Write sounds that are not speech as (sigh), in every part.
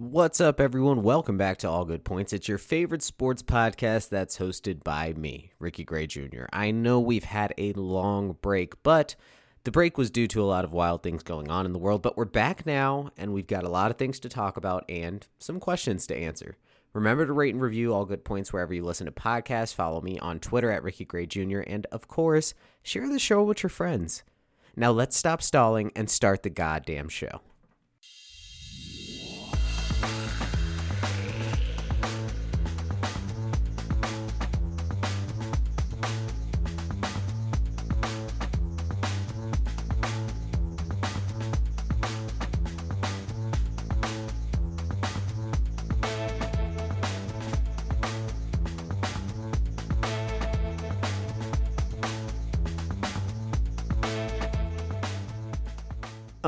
What's up, everyone? Welcome back to All Good Points. It's your favorite sports podcast that's hosted by me, Ricky Gray Jr. I know we've had a long break, but the break was due to a lot of wild things going on in the world. But we're back now, and we've got a lot of things to talk about and some questions to answer. Remember to rate and review All Good Points wherever you listen to podcasts. Follow me on Twitter at Ricky Gray Jr. And of course, share the show with your friends. Now let's stop stalling and start the goddamn show.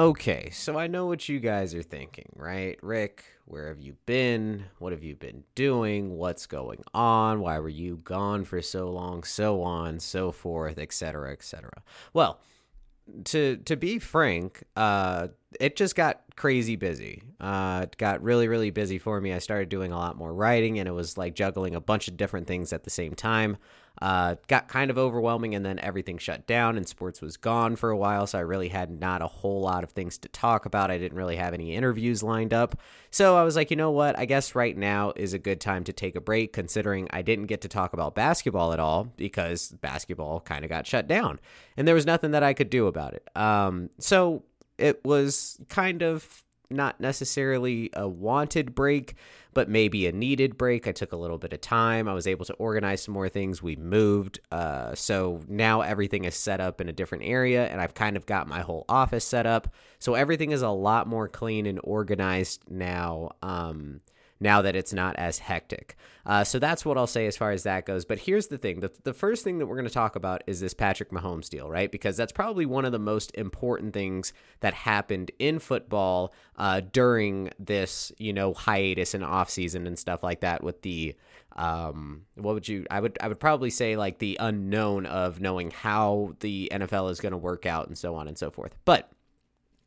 Okay, so I know what you guys are thinking, right? Rick, where have you been? What have you been doing? What's going on? Why were you gone for so long? So on, so forth, etc., etc. Well, to to be frank, uh, it just got crazy busy. Uh, it got really really busy for me. I started doing a lot more writing, and it was like juggling a bunch of different things at the same time uh, got kind of overwhelming and then everything shut down and sports was gone for a while so i really had not a whole lot of things to talk about. I didn't really have any interviews lined up. So i was like you know what? I guess right now is a good time to take a break considering i didn't get to talk about basketball at all because basketball kind of got shut down and there was nothing that i could do about it. Um, so it was kind of not necessarily a wanted break, but maybe a needed break. I took a little bit of time. I was able to organize some more things. We moved. Uh, so now everything is set up in a different area, and I've kind of got my whole office set up. So everything is a lot more clean and organized now. Um, now that it's not as hectic. Uh, so that's what I'll say as far as that goes. But here's the thing the, the first thing that we're going to talk about is this Patrick Mahomes deal, right? Because that's probably one of the most important things that happened in football uh, during this, you know, hiatus and offseason and stuff like that with the um what would you i would i would probably say like the unknown of knowing how the NFL is going to work out and so on and so forth but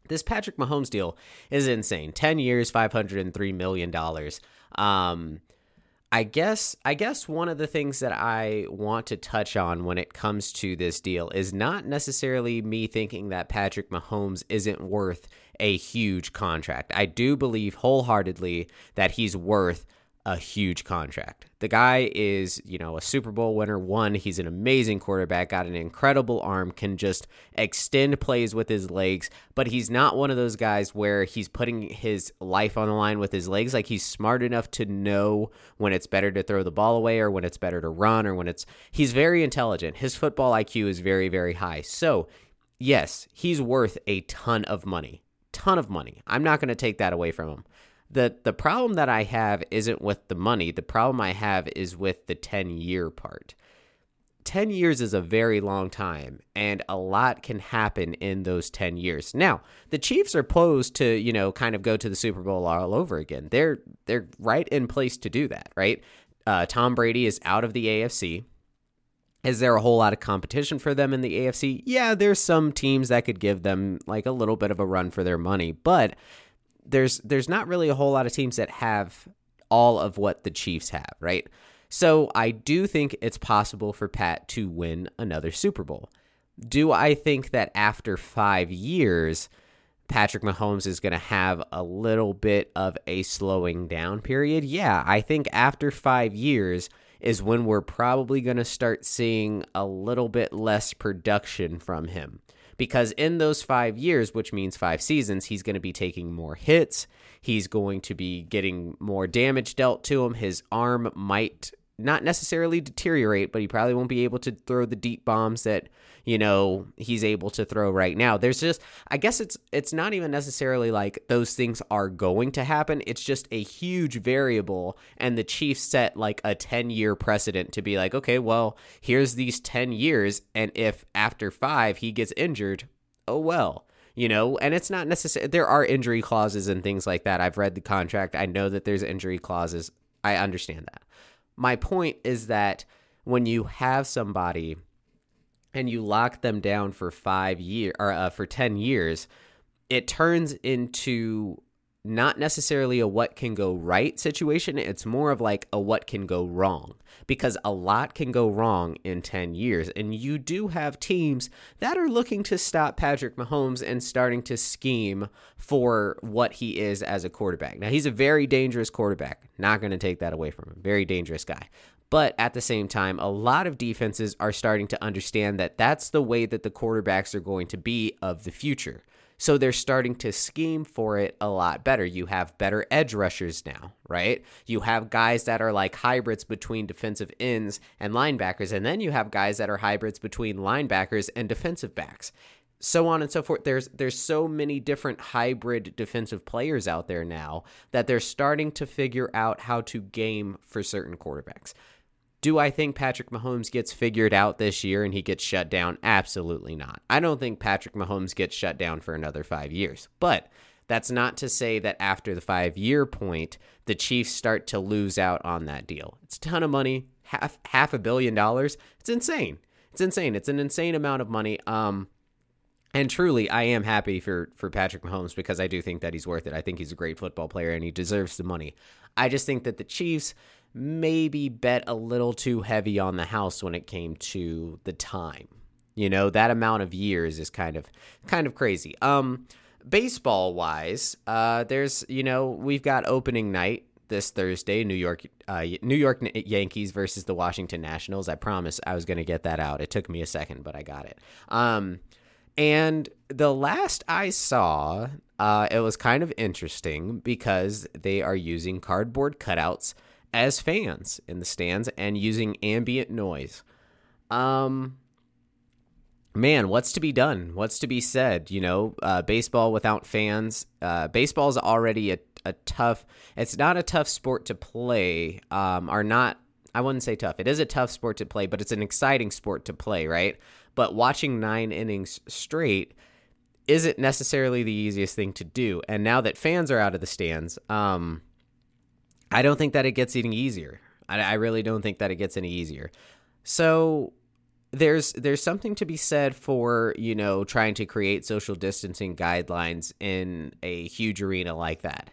this Patrick Mahomes deal is insane. 10 years, $503 million. Um, I guess I guess one of the things that I want to touch on when it comes to this deal is not necessarily me thinking that Patrick Mahomes isn't worth a huge contract. I do believe wholeheartedly that he's worth a huge contract. The guy is, you know, a Super Bowl winner. One, he's an amazing quarterback, got an incredible arm, can just extend plays with his legs, but he's not one of those guys where he's putting his life on the line with his legs. Like he's smart enough to know when it's better to throw the ball away or when it's better to run or when it's he's very intelligent. His football IQ is very very high. So, yes, he's worth a ton of money. Ton of money. I'm not going to take that away from him the the problem that I have isn't with the money. The problem I have is with the 10 year part. 10 years is a very long time and a lot can happen in those 10 years. Now, the Chiefs are posed to, you know, kind of go to the Super Bowl all over again. They're they're right in place to do that, right? Uh, Tom Brady is out of the AFC. Is there a whole lot of competition for them in the AFC? Yeah, there's some teams that could give them like a little bit of a run for their money, but there's there's not really a whole lot of teams that have all of what the Chiefs have, right? So I do think it's possible for Pat to win another Super Bowl. Do I think that after five years, Patrick Mahomes is going to have a little bit of a slowing down period? Yeah, I think after five years is when we're probably going to start seeing a little bit less production from him because in those five years, which means five seasons, he's going to be taking more hits. He's going to be getting more damage dealt to him. His arm might not necessarily deteriorate, but he probably won't be able to throw the deep bombs that you know he's able to throw right now. There's just I guess it's it's not even necessarily like those things are going to happen. It's just a huge variable and the Chiefs set like a 10-year precedent to be like, okay, well, here's these 10 years and if after 5 he gets injured, oh well you know? And it's not necessary there are injury clauses and things like that. I've read the contract. I know that there's injury clauses. I understand that my point is that when you have somebody and you lock them down for five years or uh, for 10 years, it turns into not necessarily a what can go right situation. It's more of like a what can go wrong because a lot can go wrong in 10 years. And you do have teams that are looking to stop Patrick Mahomes and starting to scheme for what he is as a quarterback. Now, he's a very dangerous quarterback. Not going to take that away from him. Very dangerous guy. But at the same time, a lot of defenses are starting to understand that that's the way that the quarterbacks are going to be of the future. So they're starting to scheme for it a lot better. You have better edge rushers now, right? You have guys that are like hybrids between defensive ends and linebackers. And then you have guys that are hybrids between linebackers and defensive backs. So on and so forth. There's there's so many different hybrid defensive players out there now that they're starting to figure out how to game for certain quarterbacks. Do I think Patrick Mahomes gets figured out this year and he gets shut down? Absolutely not. I don't think Patrick Mahomes gets shut down for another five years. But that's not to say that after the five year point, the Chiefs start to lose out on that deal. It's a ton of money, half half a billion dollars. It's insane. It's insane. It's an insane amount of money. Um, and truly, I am happy for for Patrick Mahomes because I do think that he's worth it. I think he's a great football player and he deserves the money. I just think that the Chiefs maybe bet a little too heavy on the house when it came to the time. You know, that amount of years is kind of kind of crazy. Um baseball wise, uh there's, you know, we've got opening night this Thursday, New York uh, New York Yankees versus the Washington Nationals. I promise I was going to get that out. It took me a second, but I got it. Um and the last I saw, uh, it was kind of interesting because they are using cardboard cutouts as fans in the stands and using ambient noise. Um, man, what's to be done? What's to be said? You know, uh, baseball without fans. Uh, baseball is already a, a tough. It's not a tough sport to play. Um, are not. I wouldn't say tough. It is a tough sport to play, but it's an exciting sport to play, right? But watching nine innings straight isn't necessarily the easiest thing to do. And now that fans are out of the stands, um, I don't think that it gets any easier. I, I really don't think that it gets any easier. So there's there's something to be said for you know trying to create social distancing guidelines in a huge arena like that.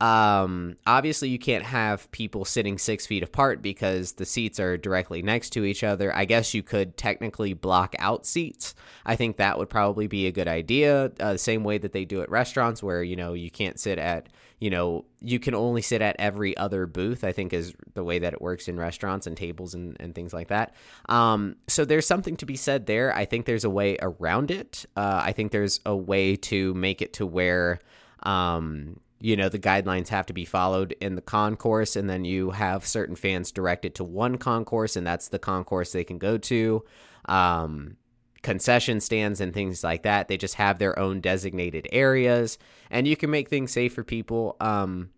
Um, obviously, you can't have people sitting six feet apart because the seats are directly next to each other. I guess you could technically block out seats. I think that would probably be a good idea. Uh, the same way that they do at restaurants, where you know you can't sit at you know you can only sit at every other booth. I think is the way that it works in restaurants and tables and, and things like that. Um, so there's something to be said there. I think there's a way around it. Uh, I think there's a way to make it to where. Um, you know the guidelines have to be followed in the concourse and then you have certain fans directed to one concourse and that's the concourse they can go to um, concession stands and things like that they just have their own designated areas and you can make things safe for people um,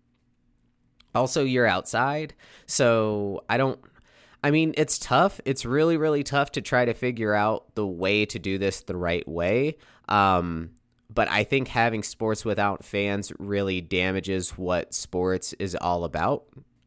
also you're outside so i don't I mean, it's tough. It's really, really tough to try to figure out the way to do this the right way. Um, but I think having sports without fans really damages what sports is all about.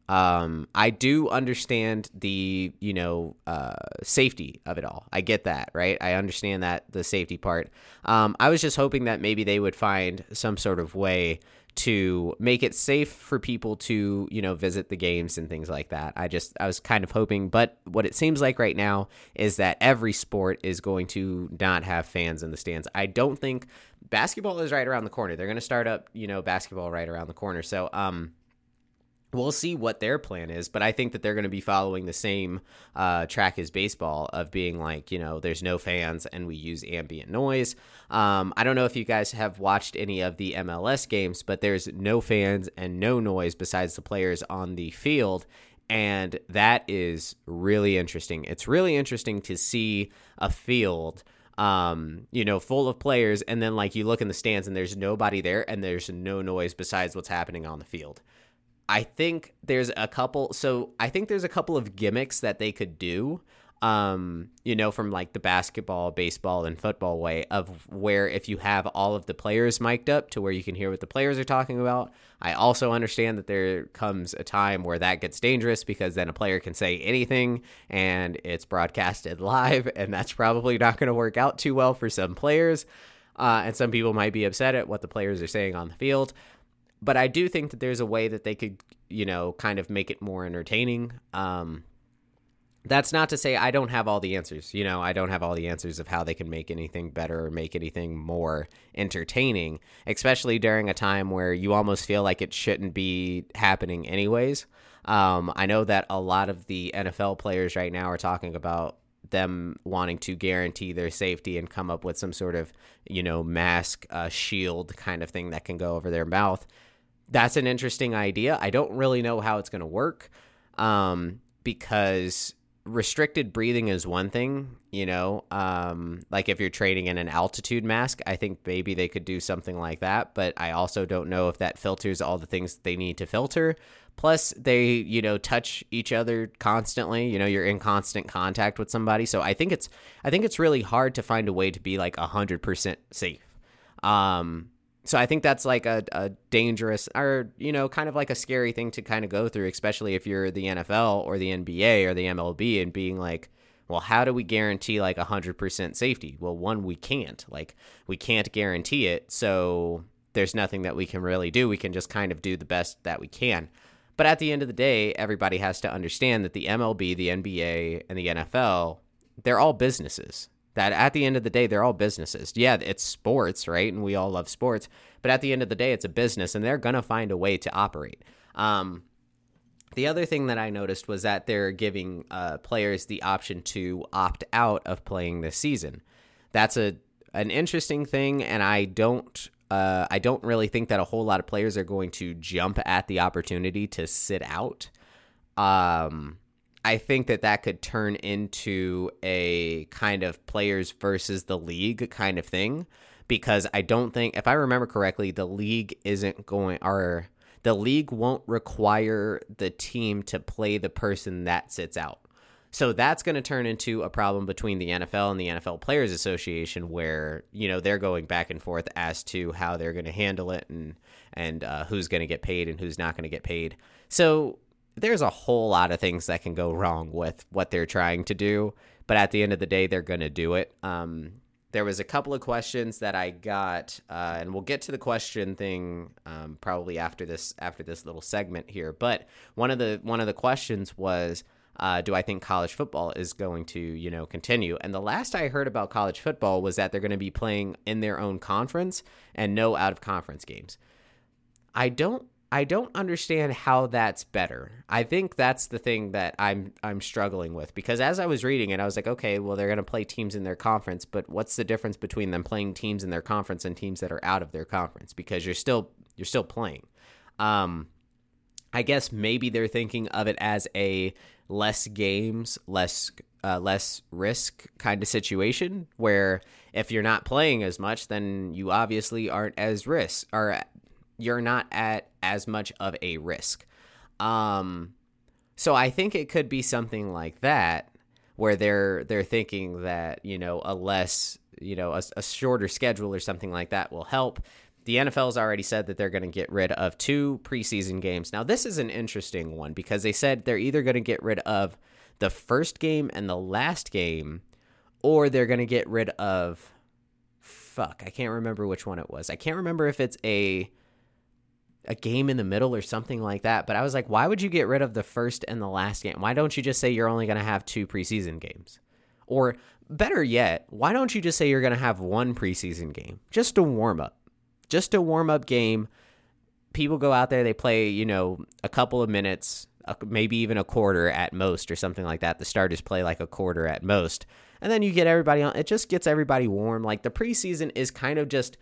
Um, I do understand the you know uh, safety of it all. I get that, right? I understand that the safety part. Um, I was just hoping that maybe they would find some sort of way to make it safe for people to you know visit the games and things like that i just i was kind of hoping but what it seems like right now is that every sport is going to not have fans in the stands i don't think basketball is right around the corner they're going to start up you know basketball right around the corner so um we'll see what their plan is, but I think that they're going to be following the same uh, track as baseball of being like, you know, there's no fans and we use ambient noise. Um, I don't know if you guys have watched any of the MLS games, but there's no fans and no noise besides the players on the field. And that is really interesting. It's really interesting to see a field um, you know, full of players, and then like you look in the stands and there's nobody there, and there's no noise besides what's happening on the field. I think there's a couple. So I think there's a couple of gimmicks that they could do. Um, you know, from like the basketball, baseball, and football way of where if you have all of the players mic'd up to where you can hear what the players are talking about. I also understand that there comes a time where that gets dangerous because then a player can say anything and it's broadcasted (laughs) live, and that's probably not going to work out too well for some players. Uh, and some people might be upset at what the players are saying on the field. but I do think that there's a way that they could, you know, kind of make it more entertaining. Um, that's not to say I don't have all the answers. You know, I don't have all the answers of how they can make anything better or make anything more entertaining, especially during a time where you almost feel like it shouldn't be happening anyways. Um, I know that a lot of the NFL players right now are talking about them wanting to guarantee their safety and come up with some sort of, you know, mask uh, shield kind of thing that can go over their mouth. That's an interesting idea. I don't really know how it's going to work um, because restricted breathing is one thing, you know, um, like if you're trading in an altitude mask, I think maybe they could do something like that. But I also don't know if that filters all the things they need to filter. Plus, they, you know, touch each other constantly. You know, you're in constant contact with somebody. So I think it's, I think it's really hard to find a way to be like a hundred percent safe. Um, so I think that's like a, a dangerous or you know kind of like a scary thing to kind of go through, especially if you're the NFL or the NBA or the MLB and being like, well, how do we guarantee like hundred percent safety? Well, one we can't. Like we can't guarantee it, so there's nothing that we can really do. We can just kind of do the best that we can. But at the end of the day, everybody has to understand that the MLB, the NBA, and the NFL, they're all businesses that at the end of the day they're all businesses. Yeah it's sports right? And we all love sports. But at the end of the day it's a business and they're to find a way to operate. Um, the other thing that i noticed was that they're giving uh, players the option to opt out of playing this season. That's a an interesting thing and i don't uh, I don't really think that a whole lot of players are going to jump at the opportunity to sit out. Um, I think that that could turn into a kind of players versus the league kind of thing because I don't think if I remember correctly the league isn't going or the league won't require the team to play the person that sits out. So that's going to turn into a problem between the NFL and the NFL Players Association, where you know they're going back and forth as to how they're going to handle it and and uh, who's going to get paid and who's not going to get paid. So there's a whole lot of things that can go wrong with what they're trying to do, but at the end of the day, they're going to do it. Um, there was a couple of questions that I got, uh, and we'll get to the question thing um, probably after this after this little segment here. But one of the one of the questions was, uh, do I think college football is going to you know continue? And the last I heard about college football was that they're going to be playing in their own conference and no out of conference games. I don't I don't understand how that's better. I think that's the thing that I'm I'm struggling with because as I was reading it, I was like, okay, well they're going to play teams in their conference, but what's the difference between them playing teams in their conference and teams that are out of their conference? Because you're still you're still playing. Um, I guess maybe they're thinking of it as a less games, less uh, less risk kind of situation where if you're not playing as much, then you obviously aren't as risk or you're not at as much of a risk. Um, so I think it could be something like that where they're they're thinking that you know a less you know a, a shorter schedule or something like that will help. The NFL's already said that they're going to get rid of two preseason games. Now this is an interesting one because they said they're either going to get rid of the first game and the last game, or they're going to get rid of fuck. I can't remember which one it was. I can't remember if it's a a game in the middle or something like that. But I was like, why would you get rid of the first and the last game? Why don't you just say you're only going to have two preseason games? Or better yet, why don't you just say you're going to have one preseason game? Just a warm up. Just a warm up game. People go out there, they play, you know, a couple of minutes, maybe even a quarter at most or something like that. The starters play like a quarter at most. And then you get everybody on. It just gets everybody warm. Like the preseason is kind of just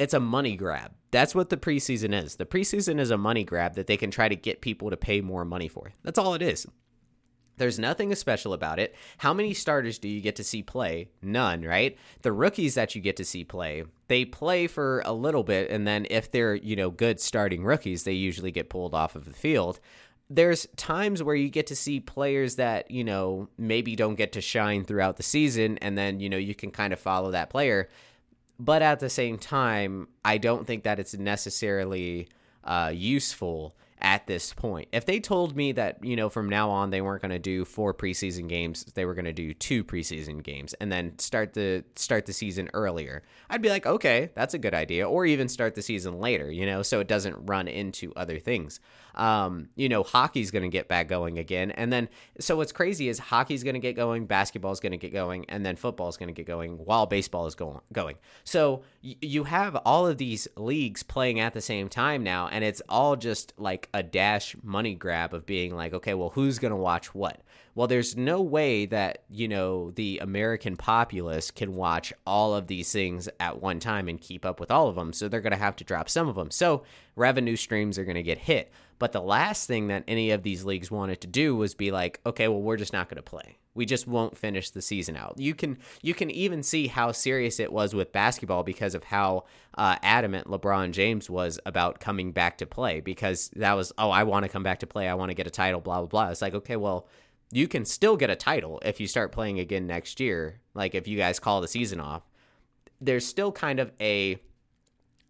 it's a money grab. That's what the preseason is. The preseason is a money grab that they can try to get people to pay more money for. That's all it is. There's nothing special about it. How many starters do you get to see play? None, right? The rookies that you get to see play, they play for a little bit and then if they're, you know, good starting rookies, they usually get pulled off of the field. There's times where you get to see players that, you know, maybe don't get to shine throughout the season and then, you know, you can kind of follow that player but at the same time, I don't think that it's necessarily uh, useful at this point. If they told me that, you know, from now on they weren't going to do four preseason games, they were going to do two preseason games and then start the start the season earlier. I'd be like, "Okay, that's a good idea." Or even start the season later, you know, so it doesn't run into other things. Um, you know, hockey's going to get back going again. And then so what's crazy is hockey's going to get going, basketball's going to get going, and then football's going to get going while baseball is going going. So y- you have all of these leagues playing at the same time now and it's all just like a dash money grab of being like, okay, well, who's going to watch what? Well, there's no way that, you know, the American populace can watch all of these things at one time and keep up with all of them. So they're going to have to drop some of them. So revenue streams are going to get hit. But the last thing that any of these leagues wanted to do was be like, okay, well, we're just not going to play. We just won't finish the season out. You can you can even see how serious it was with basketball because of how uh, adamant LeBron James was about coming back to play. Because that was, oh, I want to come back to play. I want to get a title. Blah blah blah. It's like, okay, well, you can still get a title if you start playing again next year. Like if you guys call the season off, there's still kind of a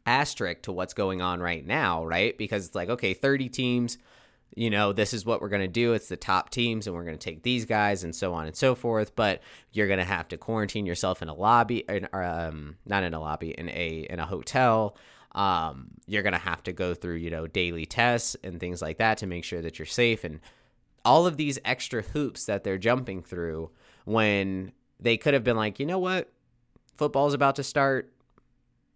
asterisk to what's going on right now, right? Because it's like, okay, 30 teams, you know, this is what we're going to do. It's the top teams, and we're going to take these guys and so on and so forth. But you're going to have to quarantine yourself in a lobby, or, um, not in a lobby, in a in a hotel. Um, you're going to have to go through, you know, daily tests and things like that to make sure that you're safe and all of these extra hoops that they're jumping through when they could have been like, you know what, football's about to start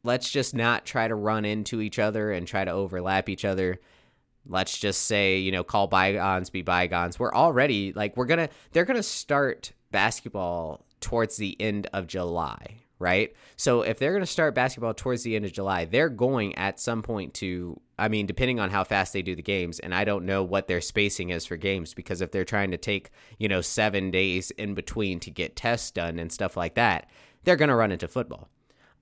let's just not try to run into each other and try to overlap each other. Let's just say, you know, call bygones be bygones. We're already like we're going to they're going to start basketball towards the end of July, right? So if they're going to start basketball towards the end of July, they're going at some point to I mean, depending on how fast they do the games, and I don't know what their spacing is for games because if they're trying to take, you know, 7 days in between to get tests done and stuff like that, they're going to run into football.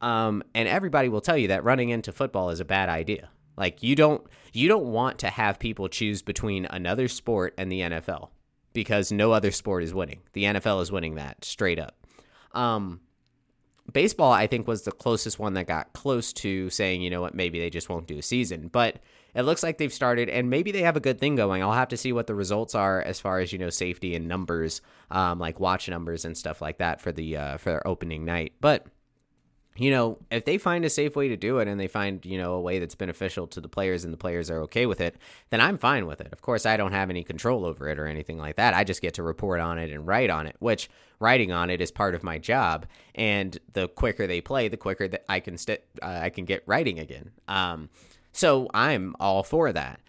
Um, and everybody will tell you that running into football is a bad idea. Like you don't you don't want to have people choose between another sport and the NFL because no other sport is winning. The NFL is winning that straight up. Um, baseball, I think, was the closest one that got close to saying, you know what, maybe they just won't do a season. But it looks like they've started, and maybe they have a good thing going. I'll have to see what the results are as far as you know safety and numbers, um, like watch numbers and stuff like that for the uh, for their opening night. But you know, if they find a safe way to do it and they find, you know, a way that's beneficial to the players and the players are okay with it, then I'm fine with it. Of course, I don't have any control over it or anything like that. I just get to report on it and write on it, which writing on it is part of my job. And the quicker they play, the quicker that I can st- uh, I can get writing again. Um, so I'm all for that.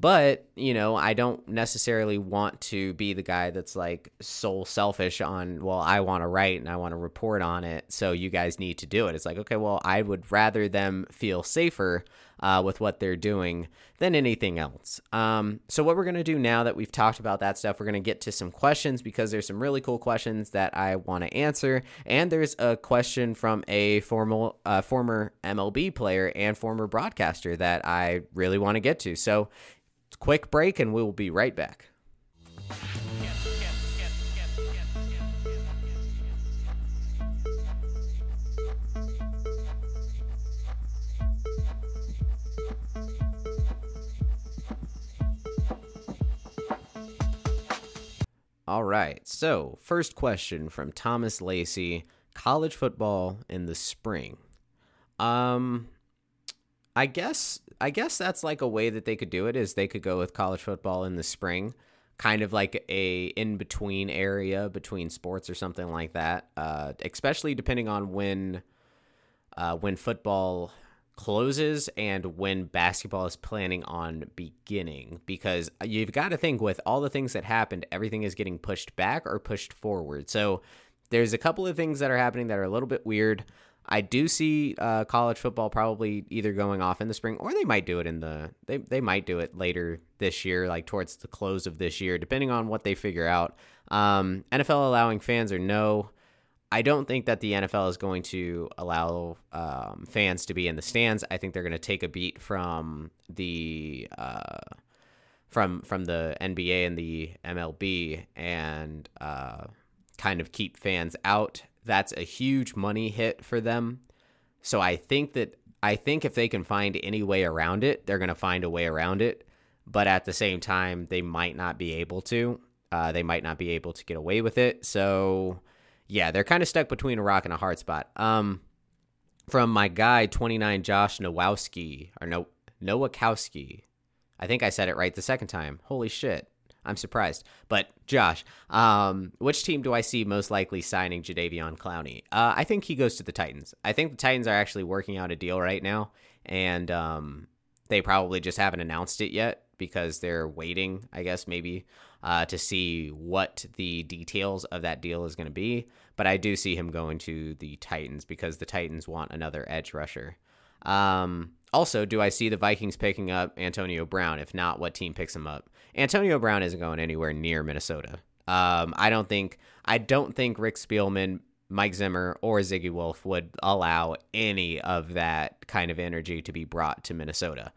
But, you know, I don't necessarily want to be the guy that's like soul selfish on, well, I want to write and I want to report on it. So you guys need to do it. It's like, okay, well, I would rather them feel safer uh, with what they're doing than anything else. Um, so, what we're going to do now that we've talked about that stuff, we're going to get to some questions because there's some really cool questions that I want to answer. And there's a question from a formal, uh, former MLB player and former broadcaster that I really want to get to. So, quick break and we will be right back. All right. So, first question from Thomas Lacey college football in the spring. Um, I guess I guess that's like a way that they could do it is they could go with college football in the spring, kind of like a in between area between sports or something like that. Uh, especially depending on when uh, when football closes and when basketball is planning on beginning because you've got to think with all the things that happened everything is getting pushed back or pushed forward so there's a couple of things that are happening that are a little bit weird I do see uh, college football probably either going off in the spring or they might do it in the they they might do it later this year, like towards the close of this year, depending on what they figure out. Um, NFL allowing fans or no, I don't think that the NFL is going to allow um, fans to be in the stands. I think they're going to take a beat from the uh, from from the NBA and the MLB and uh, kind of keep fans out that's a huge money hit for them. So I think that I think if they can find any way around it, they're going to find a way around it. but at the same time, they might not be able to. Uh, they might not be able to get away with it. So, yeah, they're kind of stuck between a rock and a hard spot. Um, from my guy, 29 Josh Nowowski, or no, Nowakowski. I think I said it right the second time. Holy shit. I'm surprised. But Josh, um, which team do I see most likely signing Jadeveon Clowney? Uh, I think he goes to the Titans. I think the Titans are actually working out a deal right now, and um, they probably just haven't announced it yet because they're waiting, I guess, maybe uh, to see what the details of that deal is going to be. But I do see him going to the Titans because the Titans want another edge rusher. Um, also, do I see the Vikings picking up Antonio Brown? If not, what team picks him up? Antonio Brown isn't going anywhere near Minnesota. Um, I don't think I don't think Rick Spielman, Mike Zimmer, or Ziggy Wilf would allow any of that kind of energy to be brought to Minnesota.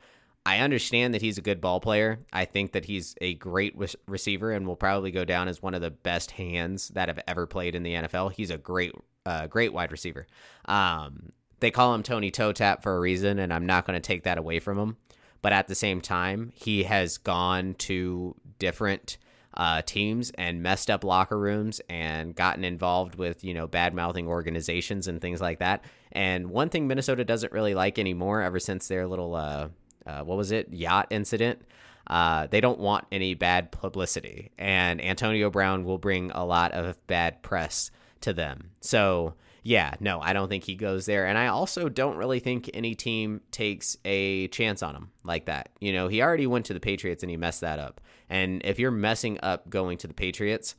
I understand that he's a good ball player. I think that he's a great re- receiver and will probably go down as one of the best hands that have ever played in the NFL. He's a great, uh, great wide receiver. Um, they call him Tony Toe Tap for a reason, and I'm not going to take that away from him. But at the same time, he has gone to different uh, teams and messed up locker rooms and gotten involved with you know bad mouthing organizations and things like that. And one thing Minnesota doesn't really like anymore, ever since their little uh, uh, what was it yacht incident. Uh, they don't want any bad publicity, and Antonio Brown will bring a lot of bad press to them. So yeah, no, I don't think he goes there. And I also don't really think any team takes a chance on him like that. You know, he already went to the Patriots and he messed that up. And if you're messing up going to the Patriots,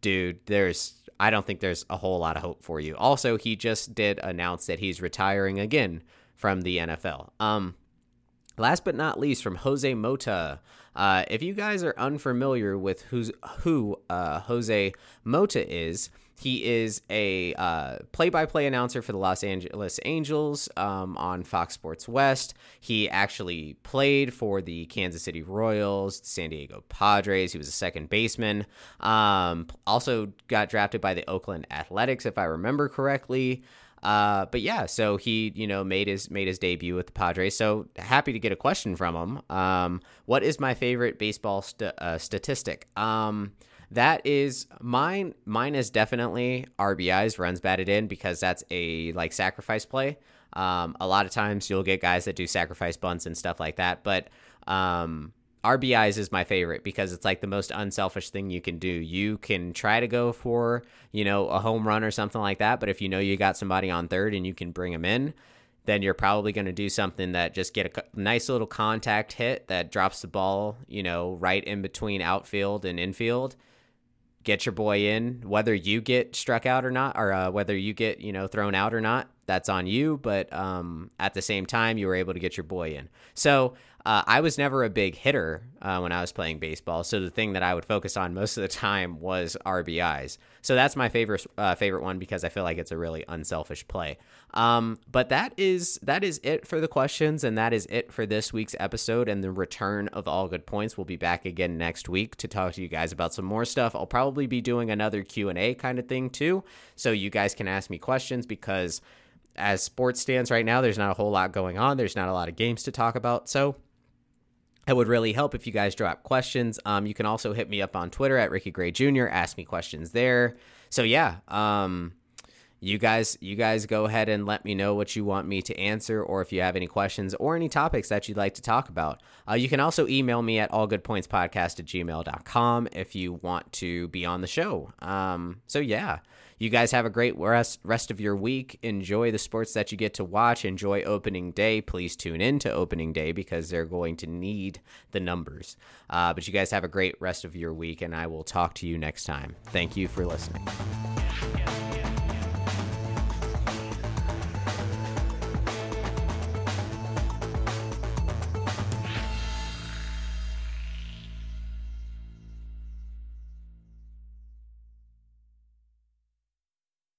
dude, there's I don't think there's a whole lot of hope for you. Also, he just did announce that he's retiring again from the NFL. Um last but not least from Jose Mota. Uh, if you guys are unfamiliar with who's who uh, Jose Mota is, he is a uh, play-by-play announcer for the Los Angeles Angels um, on Fox Sports West. He actually played for the Kansas City Royals, San Diego Padres. He was a second baseman. Um, also got drafted by the Oakland Athletics, if I remember correctly. Uh, but yeah, so he you know made his made his debut with the Padres. So happy to get a question from him. Um, what is my favorite baseball st- uh, statistic? Um, that is mine. Mine is definitely RBIs, runs batted in, because that's a like sacrifice play. Um, a lot of times you'll get guys that do sacrifice bunts and stuff like that, but um, RBIs is my favorite because it's like the most unselfish thing you can do. You can try to go for, you know, a home run or something like that, but if you know you got somebody on third and you can bring them in, then you're probably going to do something that just get a nice little contact hit that drops the ball, you know, right in between outfield and infield get your boy in. Whether you get struck out or not, or uh, whether you get you know thrown out or not, that's on you. But um, at the same time, you were able to get your boy in. So uh, I was never a big hitter uh, when I was playing baseball. So the thing that I would focus on most of the time was RBIs. So that's my favorite uh, favorite one because I feel like it's a really unselfish play. Um, but that is that is it for the questions, and that is it for this week's episode and the return of all good points. We'll be back again next week to talk to you guys about some more stuff. I'll probably be doing another Q and A kind of thing too, so you guys can ask me questions because as sports stands right now, there's not a whole lot going on. There's not a lot of games to talk about, so it would really help if you guys drop questions. Um, you can also hit me up on Twitter at Ricky Gray Jr. Ask me questions there. So yeah, um, you guys, you guys go ahead and let me know what you want me to answer, or if you have any questions or any topics that you'd like to talk about. Uh, you can also email me at allgoodpointspodcast at gmail.com if you want to be on the show. Um, so yeah. You guys have a great rest, rest of your week. Enjoy the sports that you get to watch. Enjoy opening day. Please tune in to opening day because they're going to need the numbers. Uh, but you guys have a great rest of your week, and I will talk to you next time. Thank you for listening.